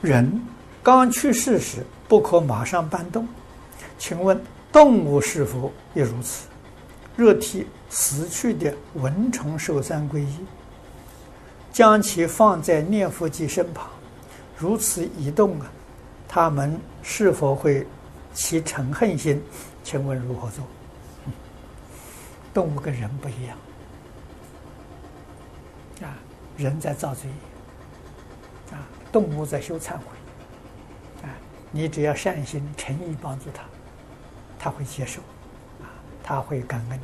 人刚去世时不可马上搬动，请问动物是否也如此？若替死去的蚊虫寿三皈依，将其放在念佛机身旁，如此移动啊，他们是否会起嗔恨心？请问如何做？动物跟人不一样啊，人在造罪，动物在修忏悔啊。你只要善心诚意帮助他，他会接受啊，他会感恩。